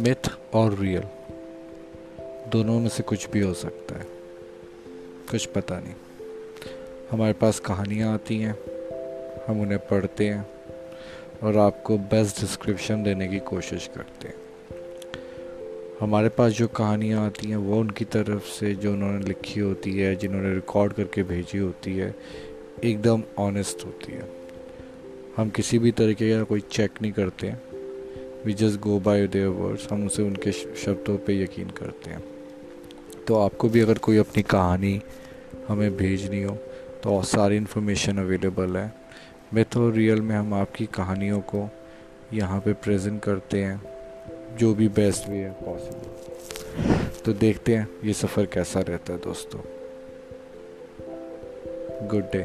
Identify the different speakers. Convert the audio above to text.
Speaker 1: Myth और real. दोनों में से कुछ भी हो सकता है। कुछ पता नहीं। हमारे पास कहानियाँ आती हैं। हम उन्हें पढ़ते हैं और आपको बेस्ट डिस्क्रिप्शन देने की कोशिश करते हैं। हमारे पास जो कहानियाँ आती हैं, वो उनकी तरफ़ से जो उन्होंने लिखी होती है, जिन्होंने रिकॉर्ड करके भेजी होती है, एकदम ऑनेस्ट होती है। हम किसी भी तरीके का कोई चेक नहीं करते। हैं we just go by their words हम उसे उनके शब्दों पे यकीन करते हैं। तो आपको भी अगर कोई अपनी कहानी हमें भेजनी हो तो सारी इन्फॉर्मेशन अवेलेबल है मिथ रियल में हम आपकी कहानियों को यहाँ पे प्रेजेंट करते हैं, जो भी बेस्ट वे है पॉसिबल तो देखते हैं ये सफ़र कैसा रहता है दोस्तों। Good day